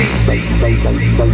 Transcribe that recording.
something to Bye.